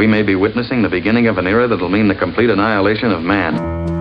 we may be witnessing the beginning of an era that'll mean the complete annihilation of man.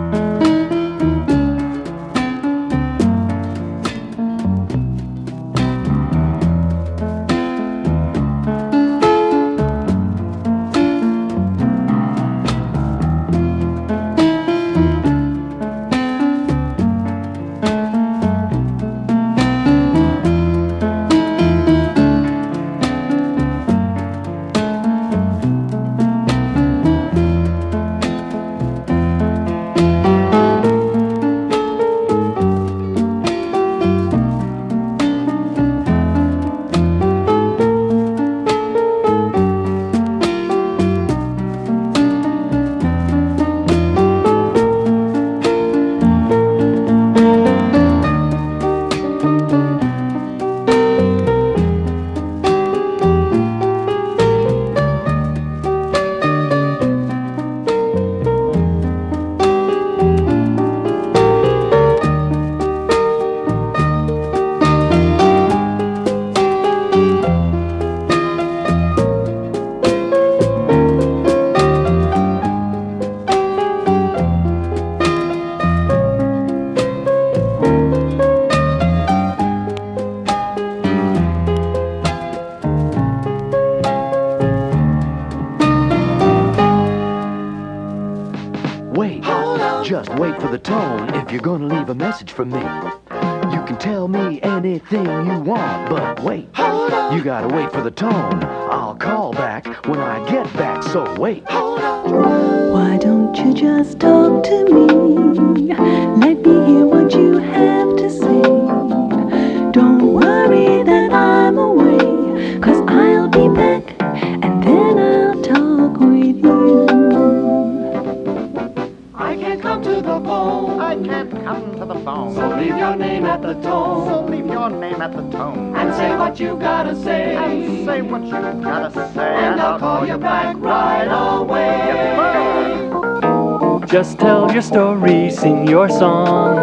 Just tell your story, sing your song.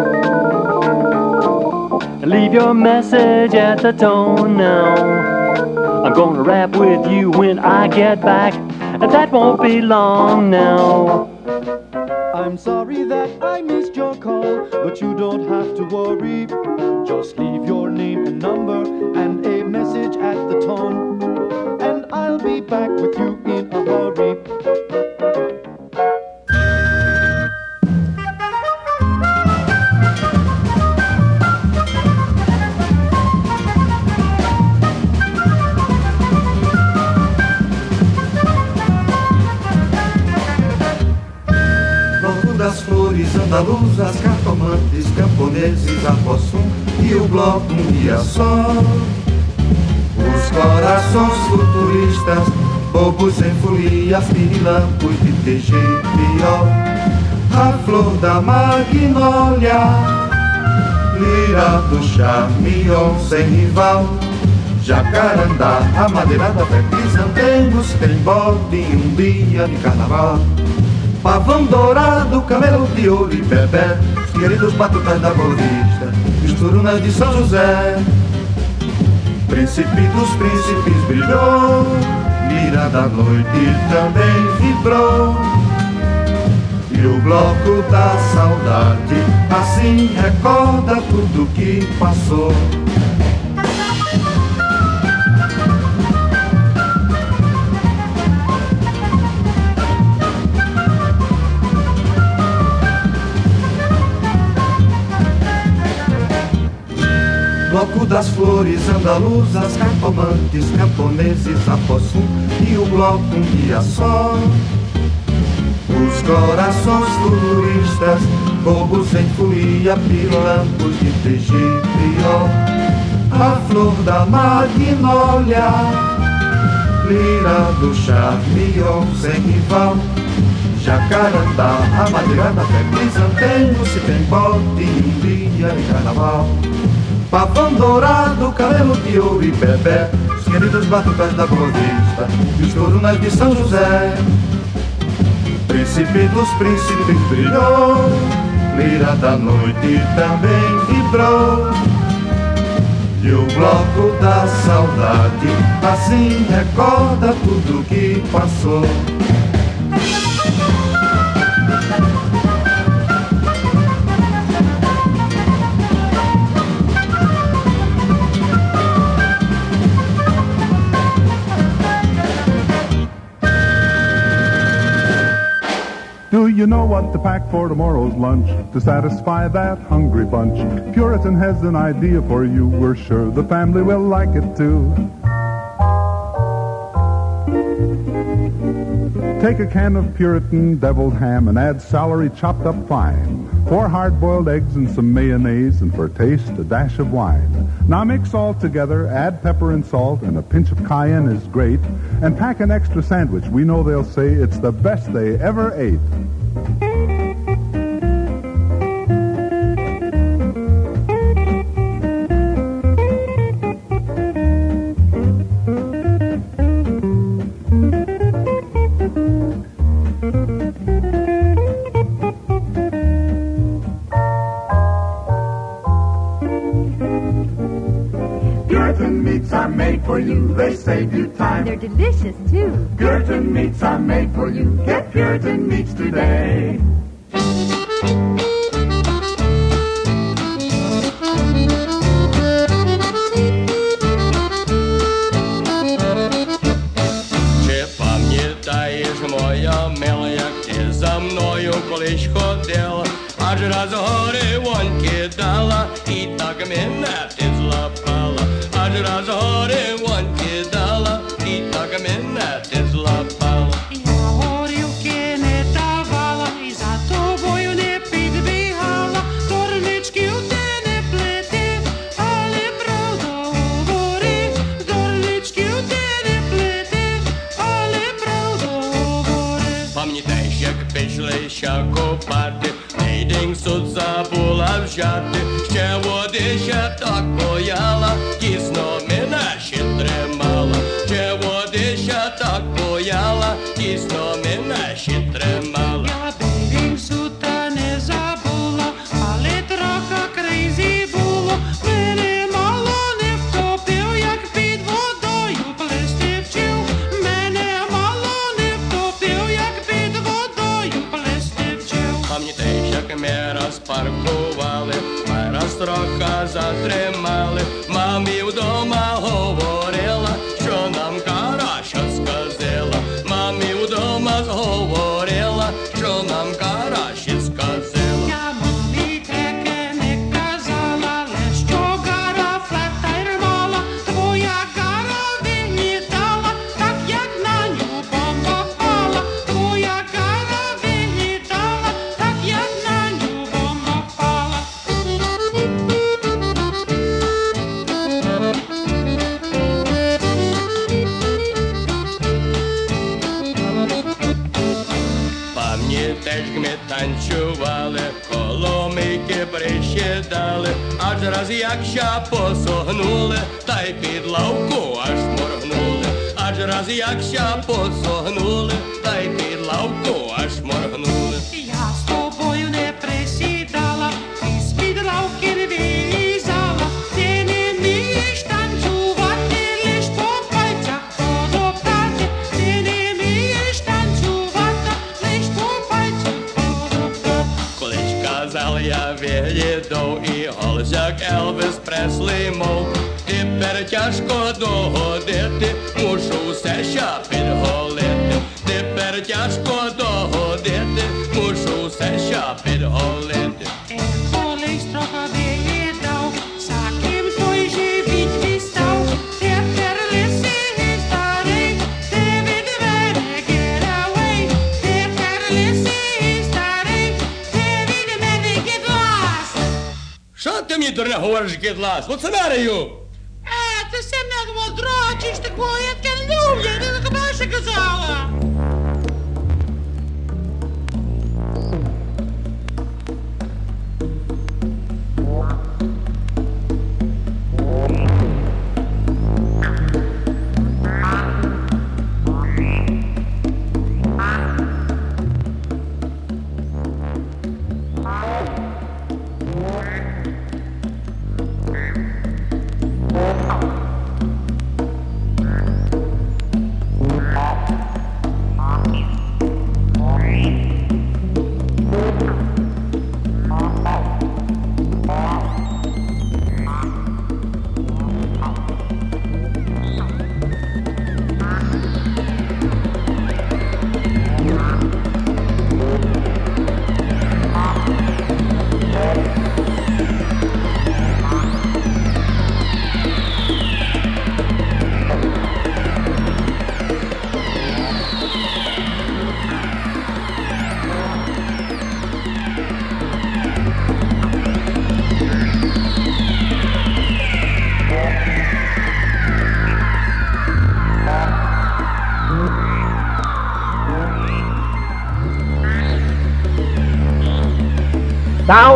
Leave your message at the tone now. I'm gonna rap with you when I get back, and that won't be long now. I'm sorry that I missed your call, but you don't have to worry. Pirilampos de pior. A flor da magnólia, lira do charmion sem rival. Jacarandá, a madeira da pé, crisantemos, tem bode um dia de carnaval. Pavão dourado, camelo de ouro e bebê Queridos batutas da Paulista Misturunas de São José Príncipe dos príncipes brilhou Mira da noite também vibrou. E o bloco da saudade Assim recorda tudo que passou das flores andaluzas, cartomantes, camponeses, apossum e o bloco um dia só. Os corações futuristas, bobos em folia, pilampos de tegipriol. A flor da magnólia, lira do charmion sem rival. Jacarandá, a madeira da pé, crisantemo, se tem bote dia de carnaval. Pavão dourado, cabelo de ouro e bebê. Os queridos batucas da Boa E os corunas de São José. Príncipe dos príncipes brilhou Lira da noite também vibrou. E o bloco da saudade Assim recorda tudo que passou you know what to pack for tomorrow's lunch to satisfy that hungry bunch. Puritan has an idea for you. We're sure the family will like it too. Take a can of Puritan deviled ham and add celery chopped up fine. Four hard-boiled eggs and some mayonnaise, and for taste, a dash of wine. Now mix all together, add pepper and salt, and a pinch of cayenne is great. And pack an extra sandwich. We know they'll say it's the best they ever ate. Puritan meats are made for you. They save you time. They're delicious, too. extremal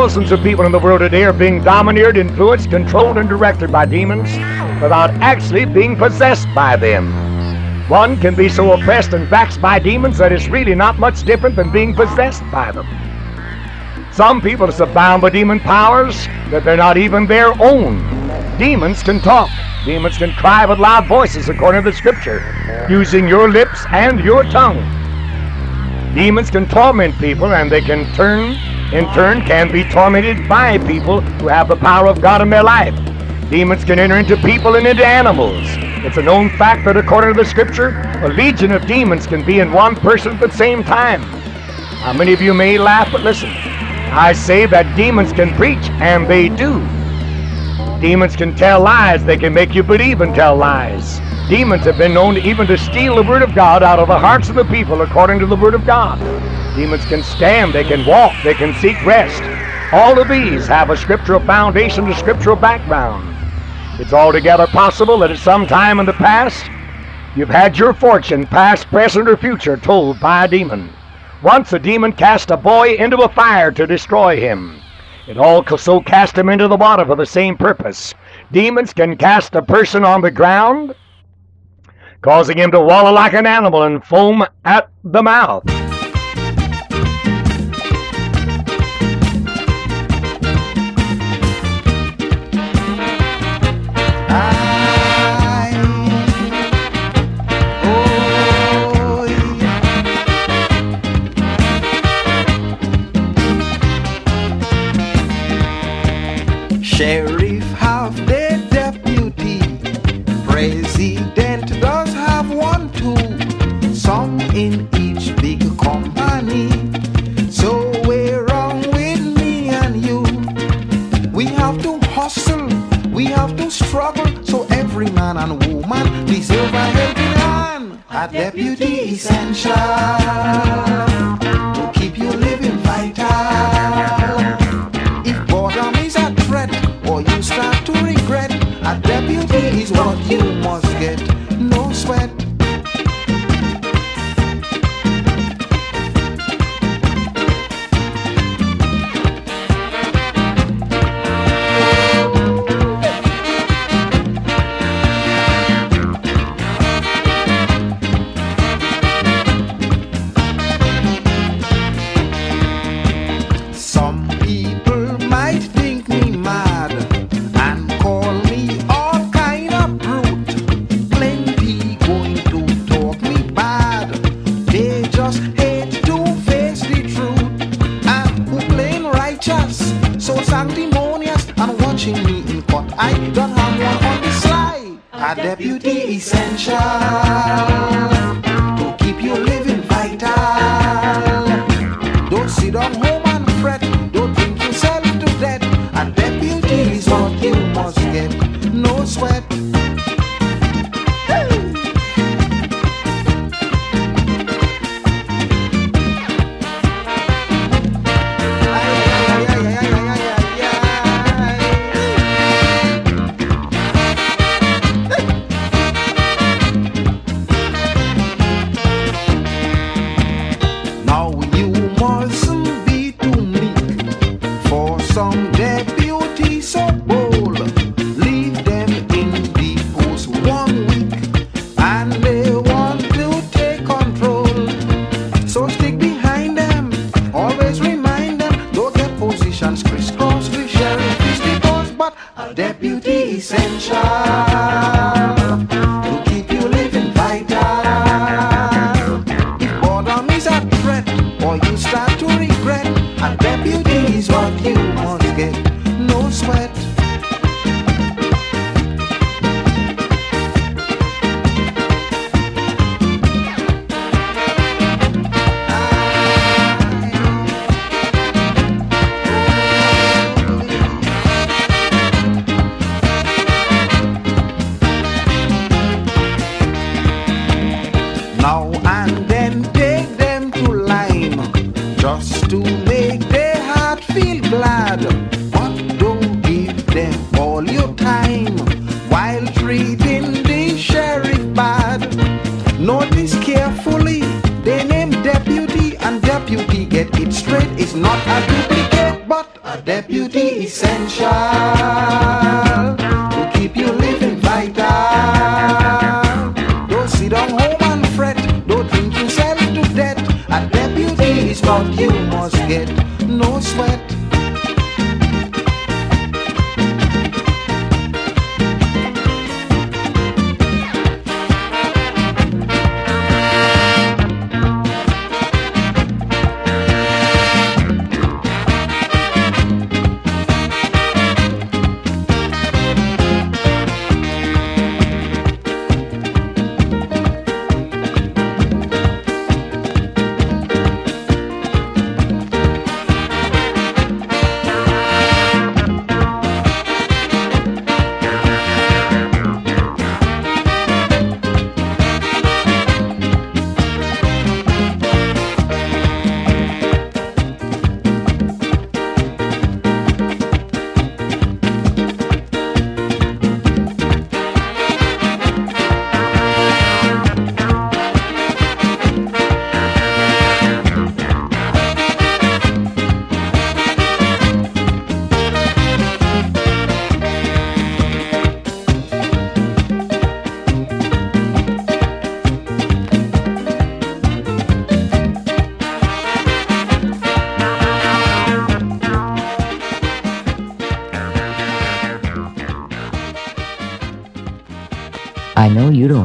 Thousands of people in the world today are being domineered, influenced, controlled, and directed by demons without actually being possessed by them. One can be so oppressed and vexed by demons that it's really not much different than being possessed by them. Some people are so bound by demon powers that they're not even their own. Demons can talk. Demons can cry with loud voices according to the scripture, using your lips and your tongue. Demons can torment people and they can turn, in turn, can be tormented by people who have the power of God in their life. Demons can enter into people and into animals. It's a known fact that according to the scripture, a legion of demons can be in one person at the same time. How many of you may laugh, but listen. I say that demons can preach, and they do. Demons can tell lies. They can make you believe and tell lies. Demons have been known even to steal the Word of God out of the hearts of the people according to the Word of God. Demons can stand, they can walk, they can seek rest. All of these have a scriptural foundation, a scriptural background. It's altogether possible that at some time in the past, you've had your fortune, past, present, or future, told by a demon. Once a demon cast a boy into a fire to destroy him. It also cast him into the water for the same purpose. Demons can cast a person on the ground, causing him to wallow like an animal and foam at the mouth. Struggle. So every man and woman deserve a helping hand. A deputy essential to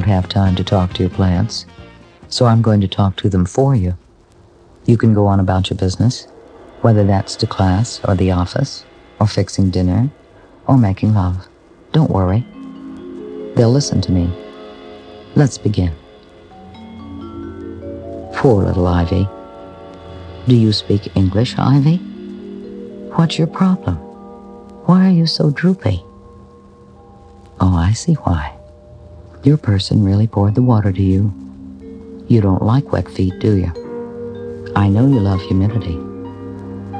have time to talk to your plants, so I'm going to talk to them for you. You can go on about your business, whether that's to class or the office, or fixing dinner, or making love. Don't worry. They'll listen to me. Let's begin. Poor little Ivy. Do you speak English, Ivy? What's your problem? Why are you so droopy? Oh, I see why. Your person really poured the water to you. You don't like wet feet, do you? I know you love humidity,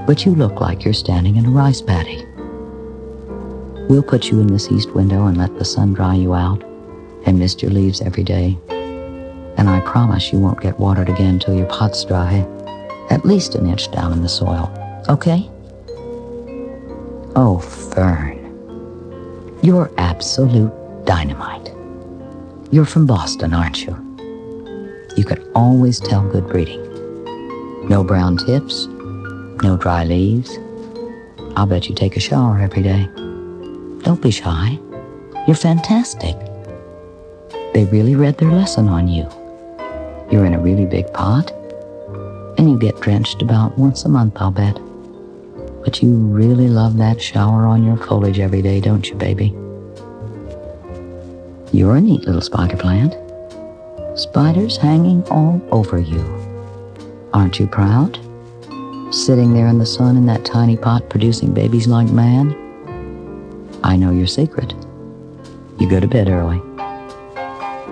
but you look like you're standing in a rice paddy. We'll put you in this east window and let the sun dry you out and mist your leaves every day. And I promise you won't get watered again till your pot's dry, at least an inch down in the soil. Okay? Oh, Fern. You're absolute dynamite. You're from Boston, aren't you? You can always tell good breeding. No brown tips, no dry leaves. I'll bet you take a shower every day. Don't be shy. You're fantastic. They really read their lesson on you. You're in a really big pot, and you get drenched about once a month, I'll bet. But you really love that shower on your foliage every day, don't you, baby? You're a neat little spider plant. Spiders hanging all over you. Aren't you proud? Sitting there in the sun in that tiny pot producing babies like mad? I know your secret. You go to bed early.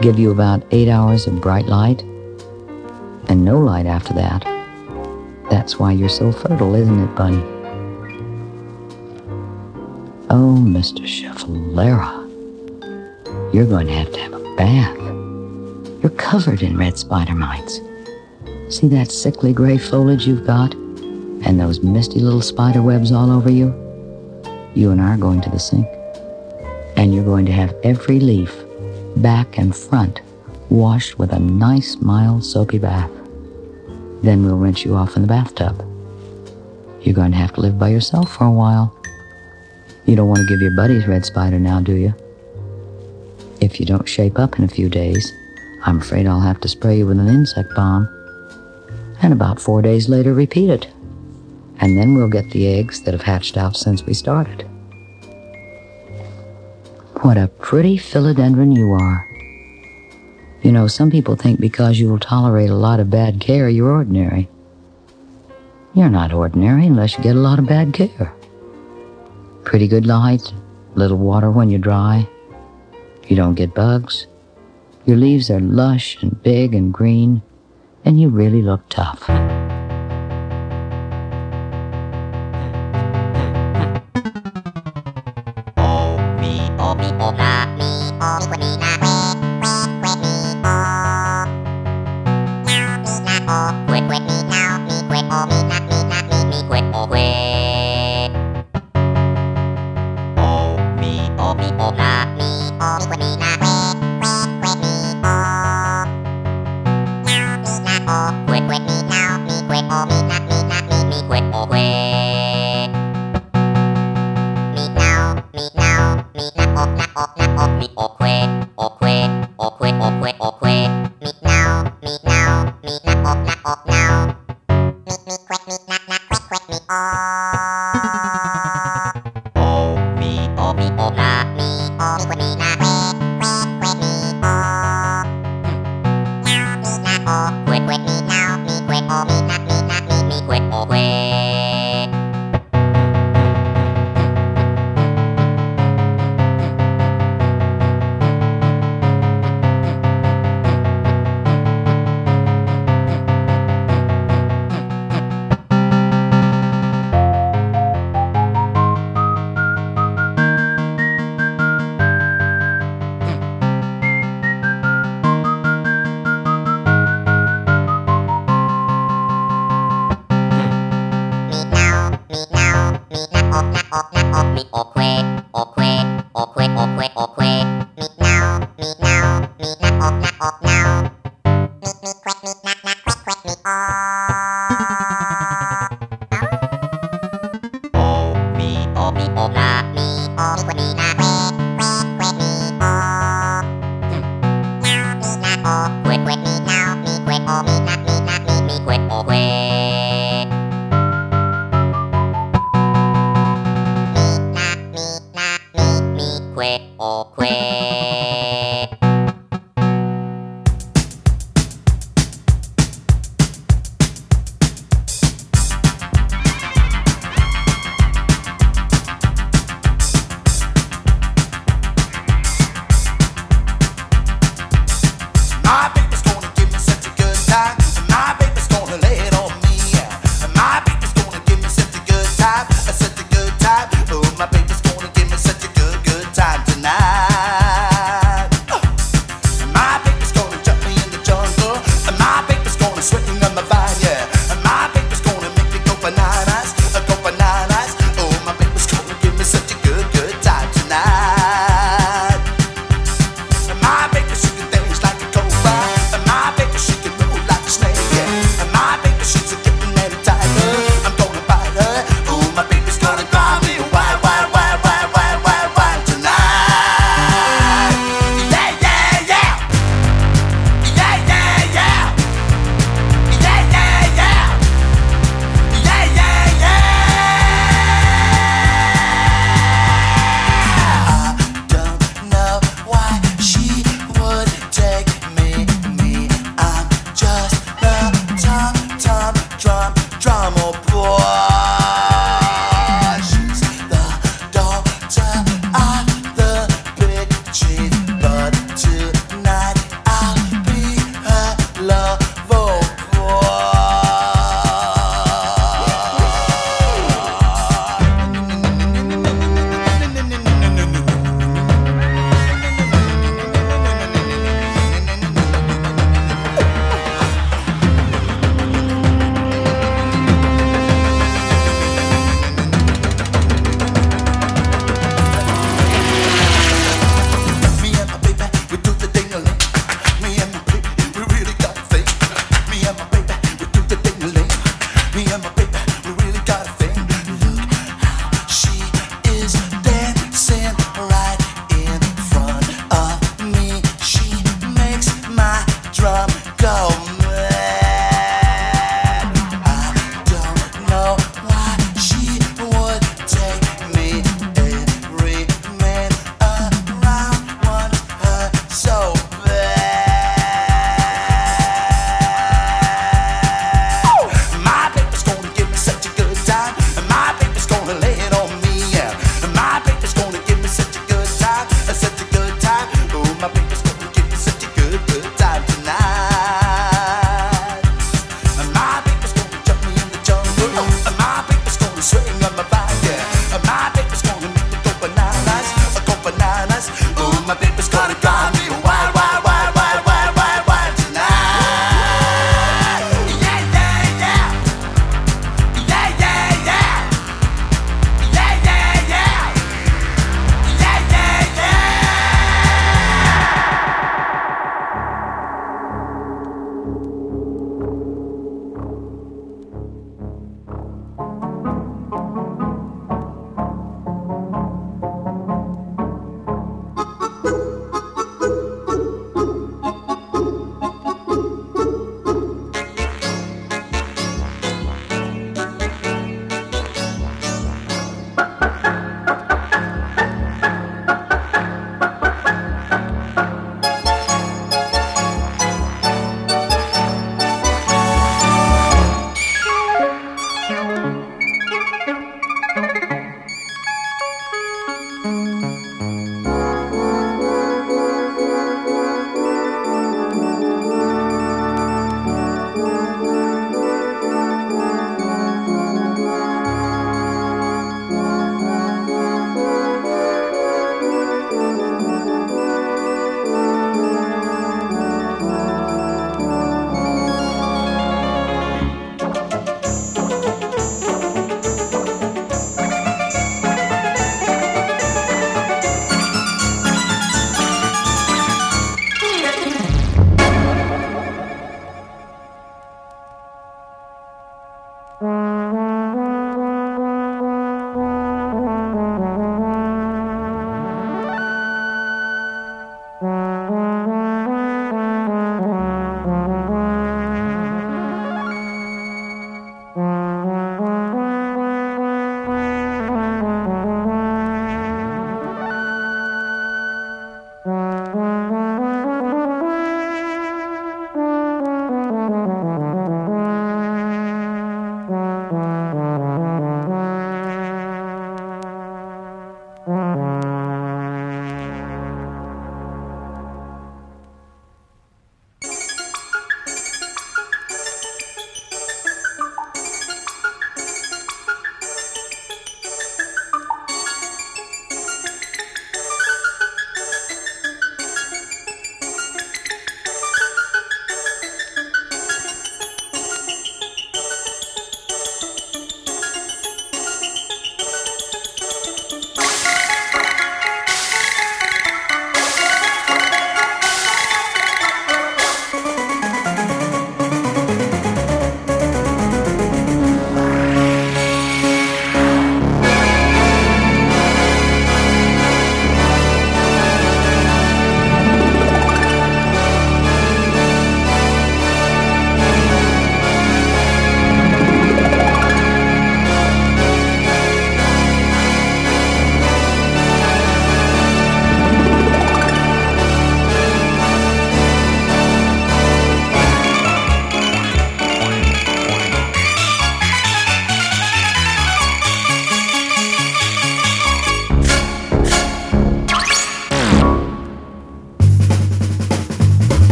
Give you about eight hours of bright light, and no light after that. That's why you're so fertile, isn't it, Bunny? Oh, Mr. Schefflera. You're going to have to have a bath. You're covered in red spider mites. See that sickly gray foliage you've got? And those misty little spider webs all over you? You and I are going to the sink. And you're going to have every leaf, back and front, washed with a nice, mild, soapy bath. Then we'll rinse you off in the bathtub. You're going to have to live by yourself for a while. You don't want to give your buddies red spider now, do you? If you don't shape up in a few days, I'm afraid I'll have to spray you with an insect bomb. And about four days later, repeat it. And then we'll get the eggs that have hatched out since we started. What a pretty philodendron you are. You know, some people think because you will tolerate a lot of bad care, you're ordinary. You're not ordinary unless you get a lot of bad care. Pretty good light, little water when you're dry. You don't get bugs. Your leaves are lush and big and green, and you really look tough. Wait, wait.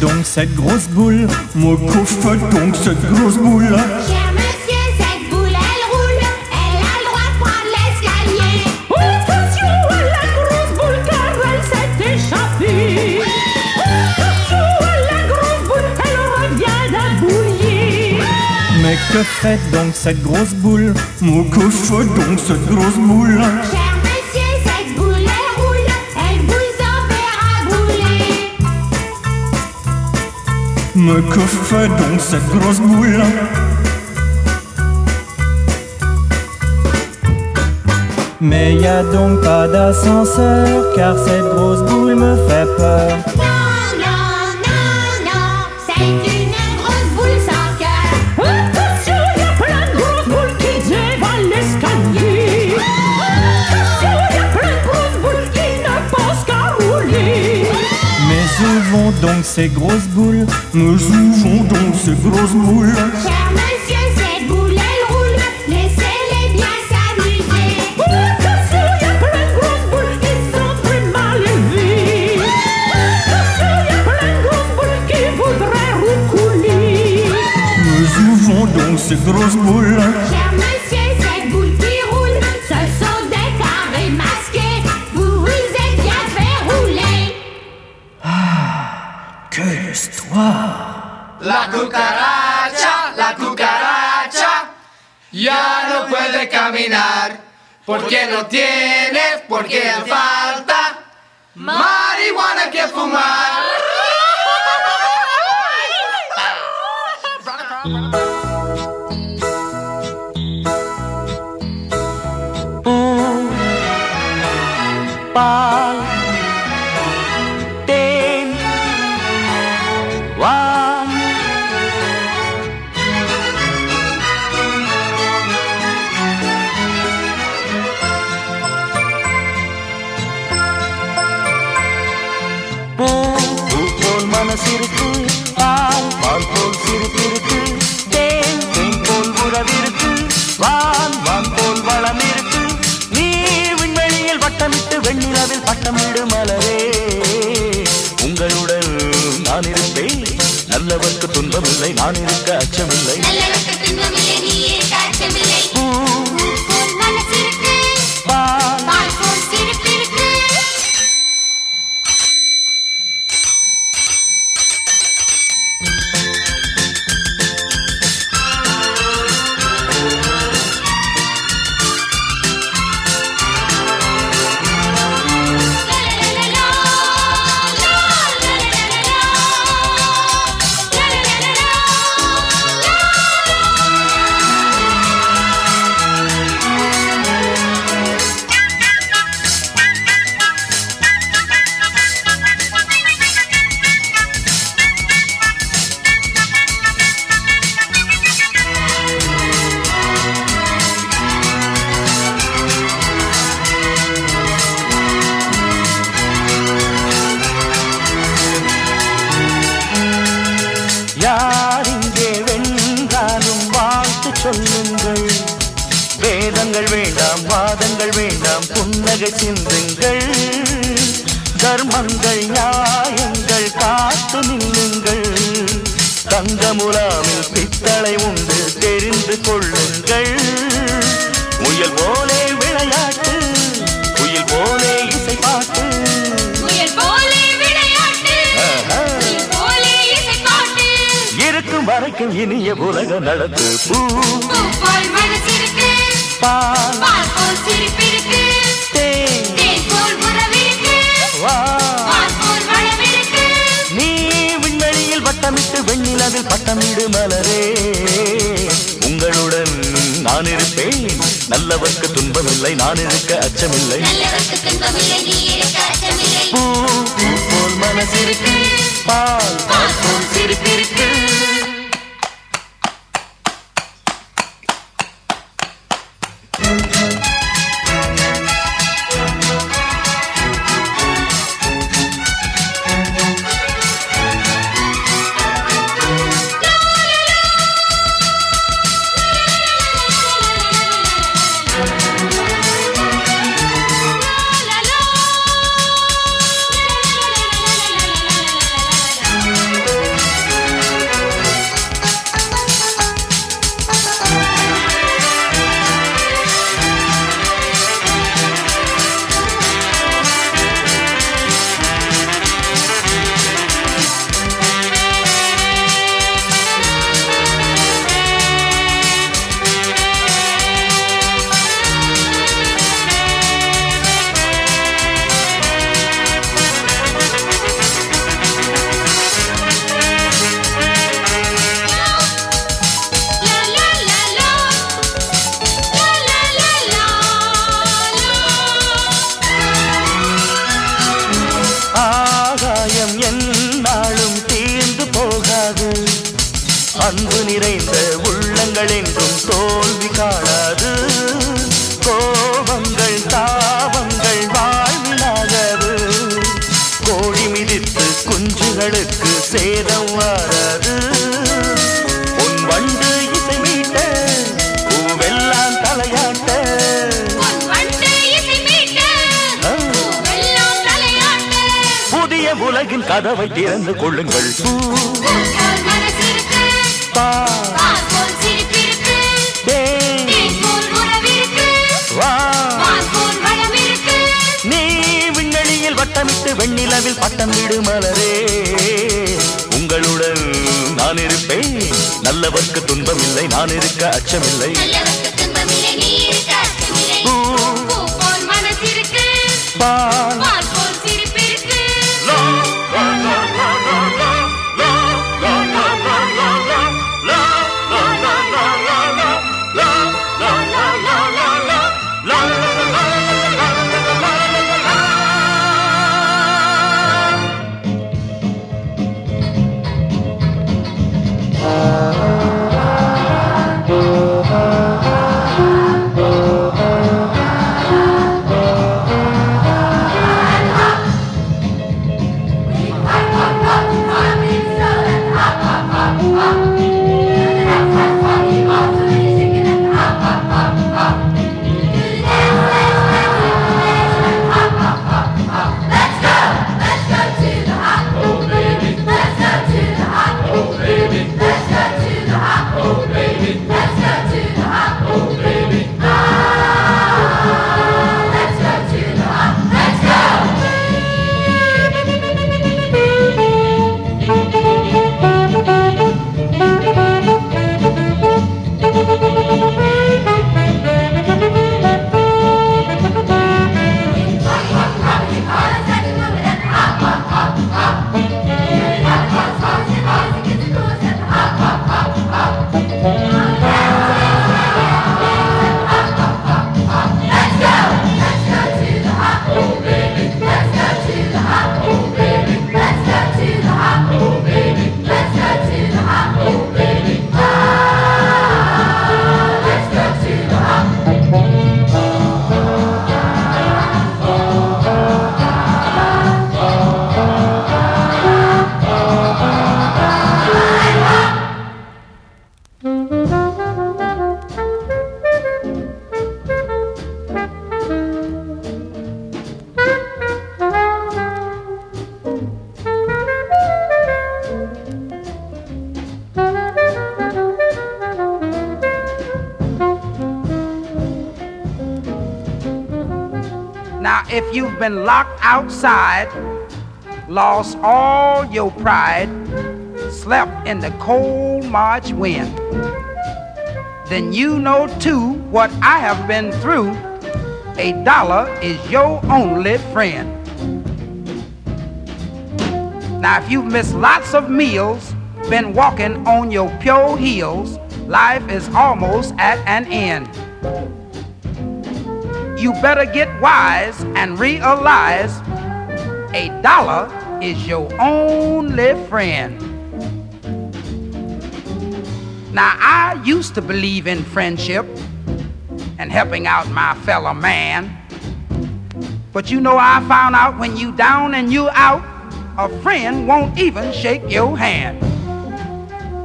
donc cette grosse boule. Me couche donc cette grosse boule? Cher monsieur, cette boule elle roule. Elle a le droit de prendre l'escalier. Oh attention à la grosse boule car elle s'est échappée. Oh, attention à la grosse boule, elle revient d'abouiller Mais que fait donc cette grosse boule? Me couche donc cette grosse boule? me coiffe donc cette grosse boule. Mais y a donc pas d'ascenseur, car cette grosse boule me fait peur. Non, non, non, non, c'est donc ces grosses boules. Me jouons donc ces grosses boules. ¿Por qué no tienes? ¿Por qué falta? Marihuana que fumar. அச்சமில்லை நான் இருக்க அச்சமில்லை. If you've been locked outside, lost all your pride, slept in the cold March wind, then you know too what I have been through. A dollar is your only friend. Now, if you've missed lots of meals, been walking on your pure heels, life is almost at an end. You better get wise and realize a dollar is your only friend. Now, I used to believe in friendship and helping out my fellow man. But you know, I found out when you down and you out, a friend won't even shake your hand.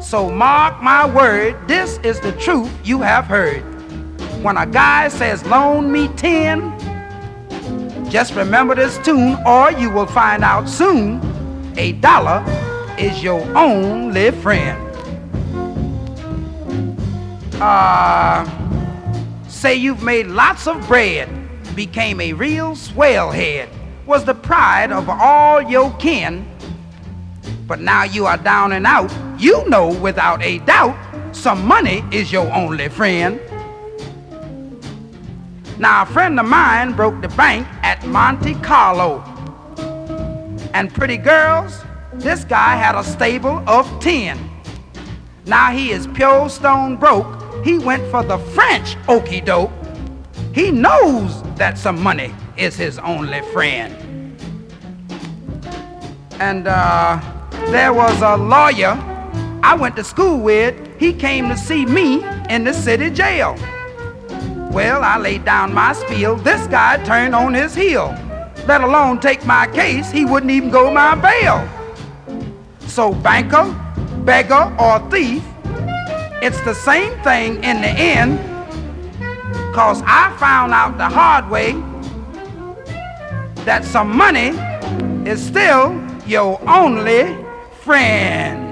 So mark my word, this is the truth you have heard. When a guy says loan me 10, just remember this tune or you will find out soon a dollar is your only friend. Uh, say you've made lots of bread, became a real swell head, was the pride of all your kin. But now you are down and out, you know without a doubt some money is your only friend. Now, a friend of mine broke the bank at Monte Carlo. And pretty girls, this guy had a stable of 10. Now he is pure stone broke. He went for the French okey doke. He knows that some money is his only friend. And uh, there was a lawyer I went to school with. He came to see me in the city jail. Well, I laid down my spiel. This guy turned on his heel. Let alone take my case, he wouldn't even go my bail. So, banker, beggar, or thief, it's the same thing in the end. Cause I found out the hard way that some money is still your only friend.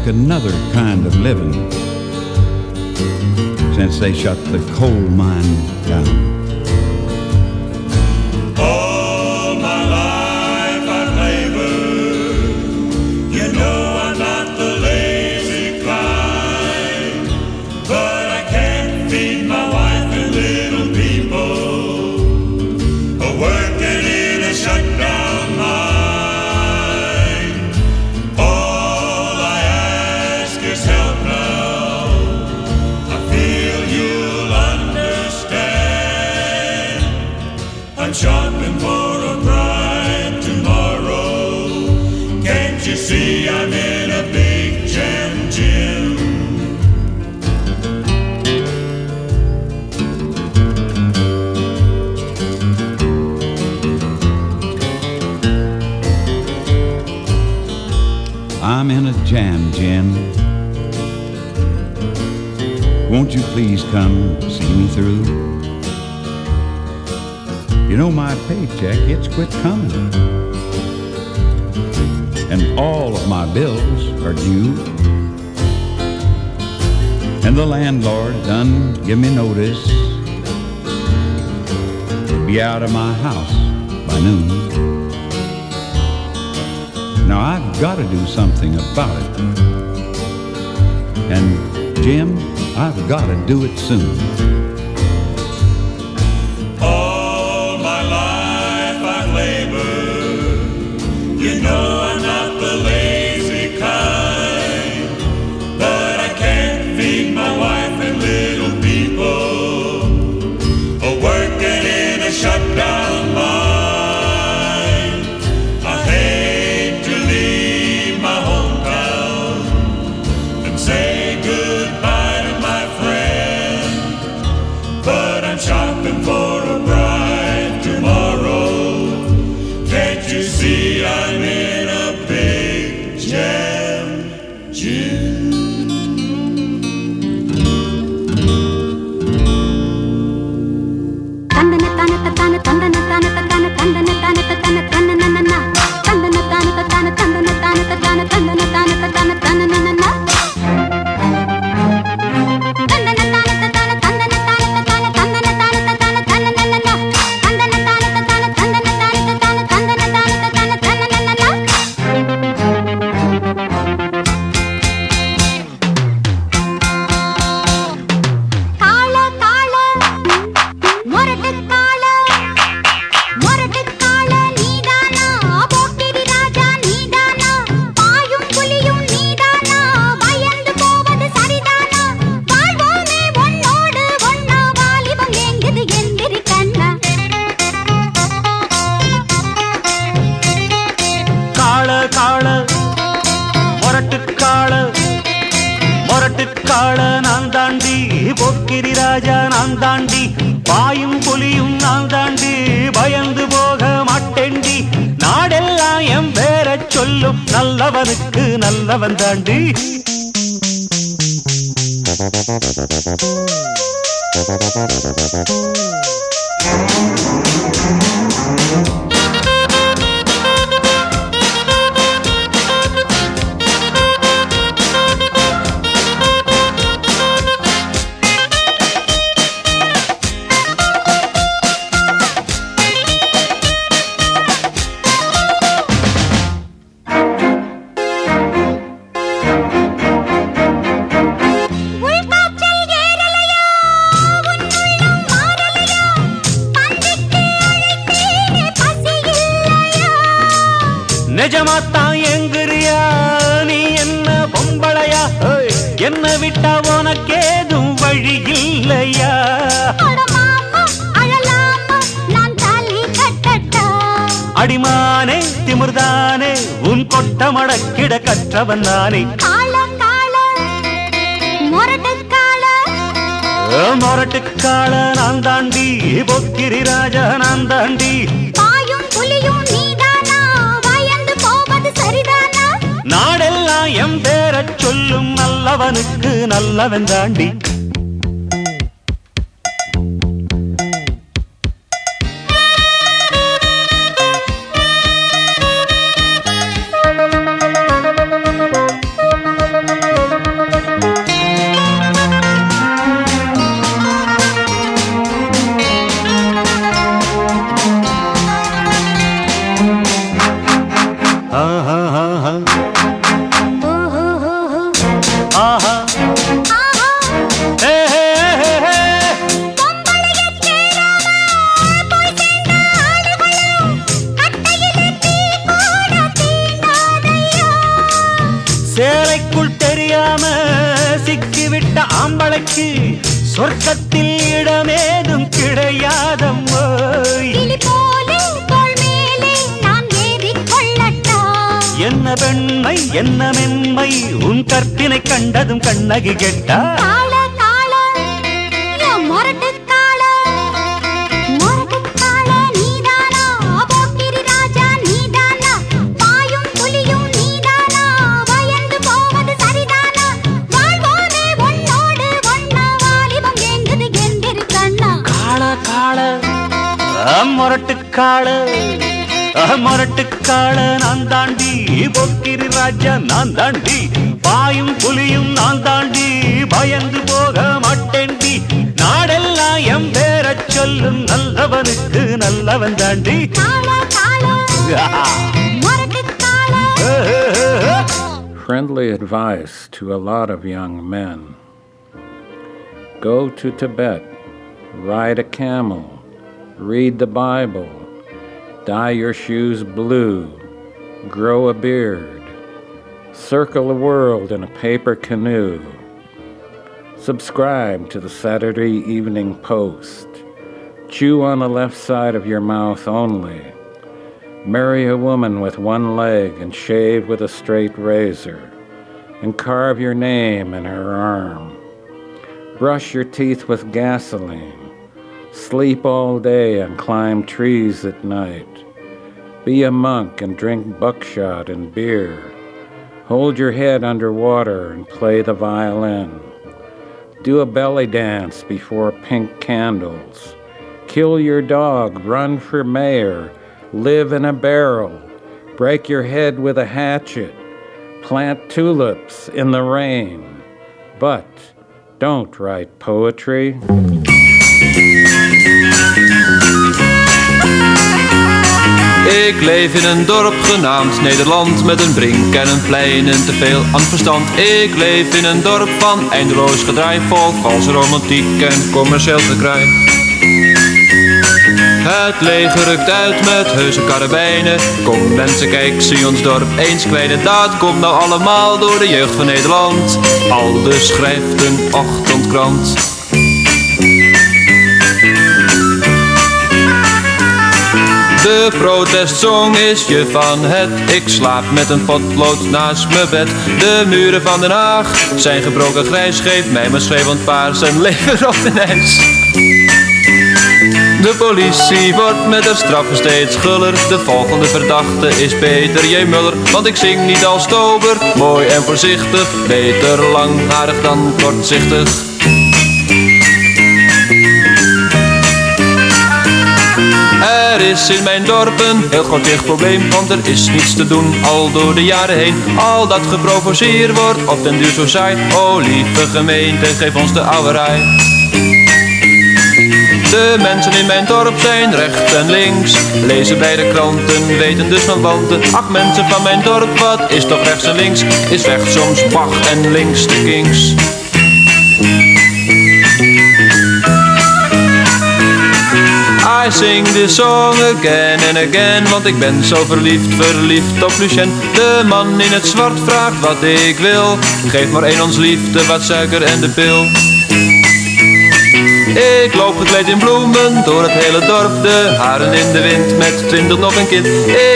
Make another kind of living since they shut the coal mine down. Come see me through? You know my paycheck, it's quit coming. And all of my bills are due. And the landlord done give me notice to be out of my house by noon. Now I've got to do something about it. And Jim, I've got to do it soon. வழி இல்லையா? அடிமானே திமிர்தானே உன் கொட்டமடக்கிட கற்றவன் நானே. மொரட்டுக்கால நான் தாண்டி பொக்கிரி ராஜா நான் தாண்டி. நாடெல்லாம் M பேரச் சொல்லும் நல்லவனுக்கு நல்லவன் தாண்டி. தாண்டி பொக்கிரி ராஜா நான் தாண்டி பாயும் புலியும் நான் தாண்டி பயந்து போக மாட்டேண்டி நாடெல்லாம் எம் பேரச் சொல்லும் நல்லவனுக்கு நல்லவன் தாண்டி மொரட்டு காள Friendly advice to a lot of young men Go to Tibet, ride a camel, read the Bible, dye your shoes blue, grow a beard, circle the world in a paper canoe, subscribe to the Saturday Evening Post, chew on the left side of your mouth only, marry a woman with one leg and shave with a straight razor, and carve your name in her arm. Brush your teeth with gasoline. Sleep all day and climb trees at night. Be a monk and drink buckshot and beer. Hold your head under water and play the violin. Do a belly dance before pink candles. Kill your dog, run for mayor, live in a barrel, break your head with a hatchet, plant tulips in the rain. But don't write poetry. Ik leef in een dorp genaamd Nederland Met een brink en een plein en te veel aan verstand Ik leef in een dorp van eindeloos gedraai Vol valse romantiek en commercieel gekraai. Het leger rukt uit met heuse karabijnen. Kom mensen kijk, zie ons dorp eens kwijnen. Dat komt nou allemaal door de jeugd van Nederland. Al dus schrijft een ochtendkrant De protestsong is je van het. Ik slaap met een potlood naast mijn bed. De muren van Den Haag zijn gebroken grijs. Geef mij mijn schreeuwend paars en lever op de ijs. De politie wordt met haar straffen steeds guller. De volgende verdachte is Peter J. Muller. Want ik zing niet als tober, mooi en voorzichtig. Beter langharig dan kortzichtig Is in mijn dorp een heel groot probleem, want er is niets te doen al door de jaren heen. Al dat geprovoceerd wordt op den duur zo saai. O lieve gemeente, geef ons de oude rij. De mensen in mijn dorp zijn rechts en links, lezen bij de kranten, weten dus van wanten. Ach mensen van mijn dorp, wat is toch rechts en links? Is rechts soms Bach en links de Kings. I sing this song again and again Want ik ben zo verliefd, verliefd op Lucien. De man in het zwart vraagt wat ik wil. Geef maar één ons liefde, wat suiker en de pil. Ik loop gekleed in bloemen door het hele dorp De haren in de wind met twintig nog een kind.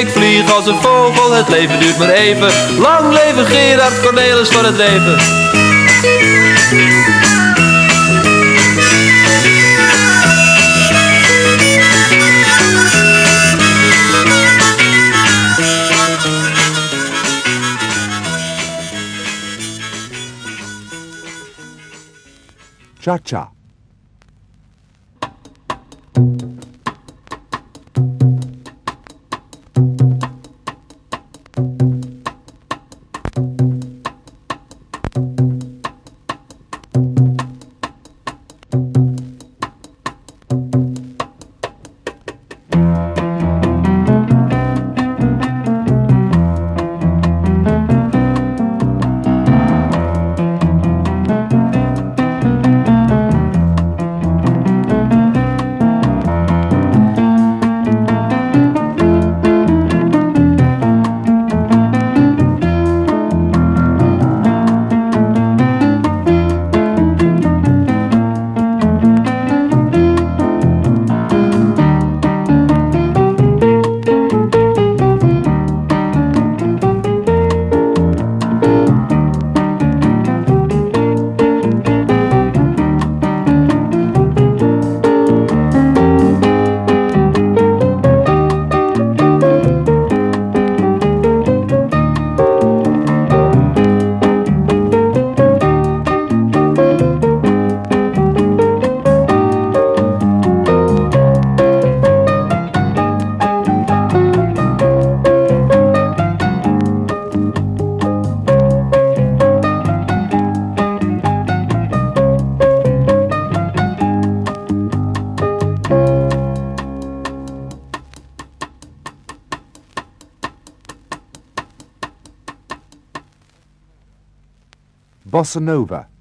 Ik vlieg als een vogel, het leven duurt maar even. Lang leven Gerard Cornelis van het leven Cha cha. Bossa Nova.